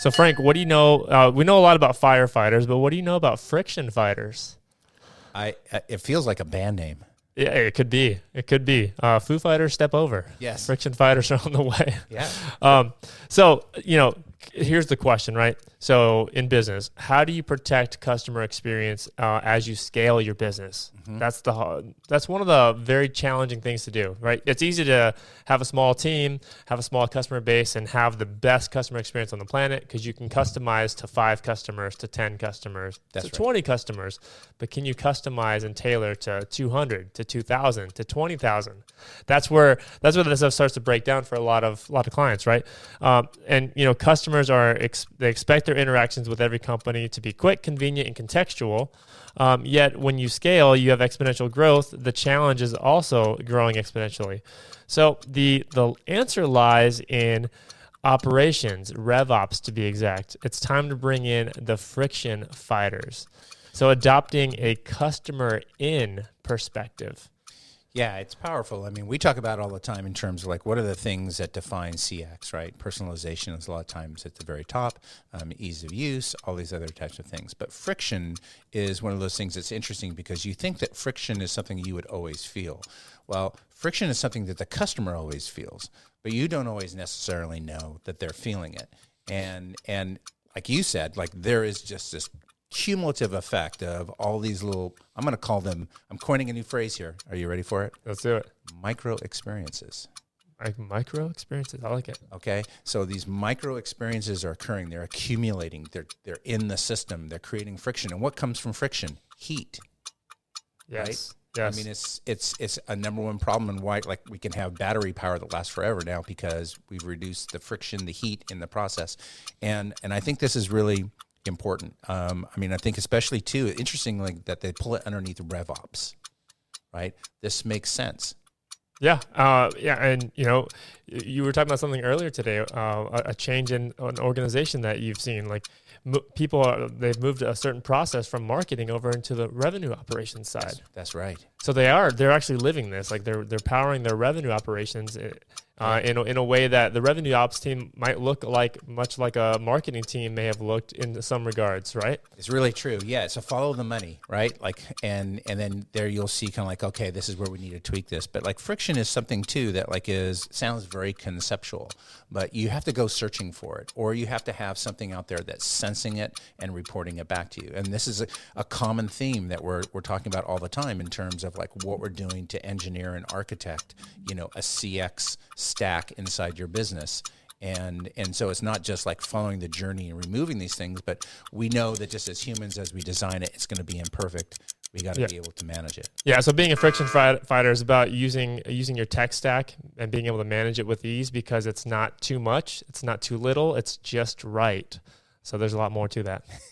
So, Frank, what do you know? Uh, we know a lot about firefighters, but what do you know about friction fighters? I it feels like a band name. Yeah, it could be. It could be. Uh, Foo Fighters, step over. Yes. Friction fighters are on the way. Yeah. Um, so, you know, here's the question, right? So, in business, how do you protect customer experience uh, as you scale your business? Mm-hmm. That's the that's one of the very challenging things to do, right? It's easy to have a small team, have a small customer base, and have the best customer experience on the planet because you can customize to five customers, to ten customers, that's to right. twenty customers. But can you customize and tailor to two hundred, to two thousand, to twenty thousand? That's where that's where this stuff starts to break down for a lot of a lot of clients, right? Um, and you know, customers are ex- they expect their interactions with every company to be quick, convenient, and contextual. Um, yet, when you scale, you have exponential growth. The challenge is also growing exponentially. So the the answer lies in operations, RevOps to be exact. It's time to bring in the friction fighters. So adopting a customer in perspective. Yeah, it's powerful. I mean, we talk about all the time in terms of like what are the things that define CX, right? Personalization is a lot of times at the very top, um, ease of use, all these other types of things. But friction is one of those things that's interesting because you think that friction is something you would always feel. Well, friction is something that the customer always feels, but you don't always necessarily know that they're feeling it. And and like you said, like there is just this cumulative effect of all these little i'm going to call them i'm coining a new phrase here. Are you ready for it? Let's do it. Micro experiences. Like micro experiences i like it. Okay so these micro experiences are occurring they're accumulating they're they're in the system they're creating friction. And what comes from friction? Heat. Yes right? Yes. I mean, it's it's it's a number one problem in why like we can have battery power that lasts forever now because we've reduced the friction, the heat in the process, and and I think this is really important. Um, I mean, I think especially too interestingly that they pull it underneath RevOps, right? This makes sense. Yeah, uh, yeah, and you know, you were talking about something earlier today, uh, a, a, change in an organization that you've seen. Like mo- people, are, they've moved a certain process from marketing over into the revenue operations side. That's, that's right. So they are they're actually living this. Like they're they're powering their revenue operations eh, uh, in, a, in a way that the revenue ops team might look like much like a marketing team may have looked in some regards, right? It's really true. Yeah. So follow the money, right? Like, and and then there you'll see kind of like, okay, this is where we need to tweak this. But like friction is something too that like is sounds very conceptual, but you have to go searching for it, or you have to have something out there that's sensing it and reporting it back to you. And this is a, a common theme that we're we're talking about all the time in terms of like what we're doing to engineer and architect, you know, a CX stack inside your business and and so it's not just like following the journey and removing these things but we know that just as humans as we design it it's going to be imperfect we got to yeah. be able to manage it. Yeah so being a friction fighter is about using using your tech stack and being able to manage it with ease because it's not too much it's not too little it's just right. So there's a lot more to that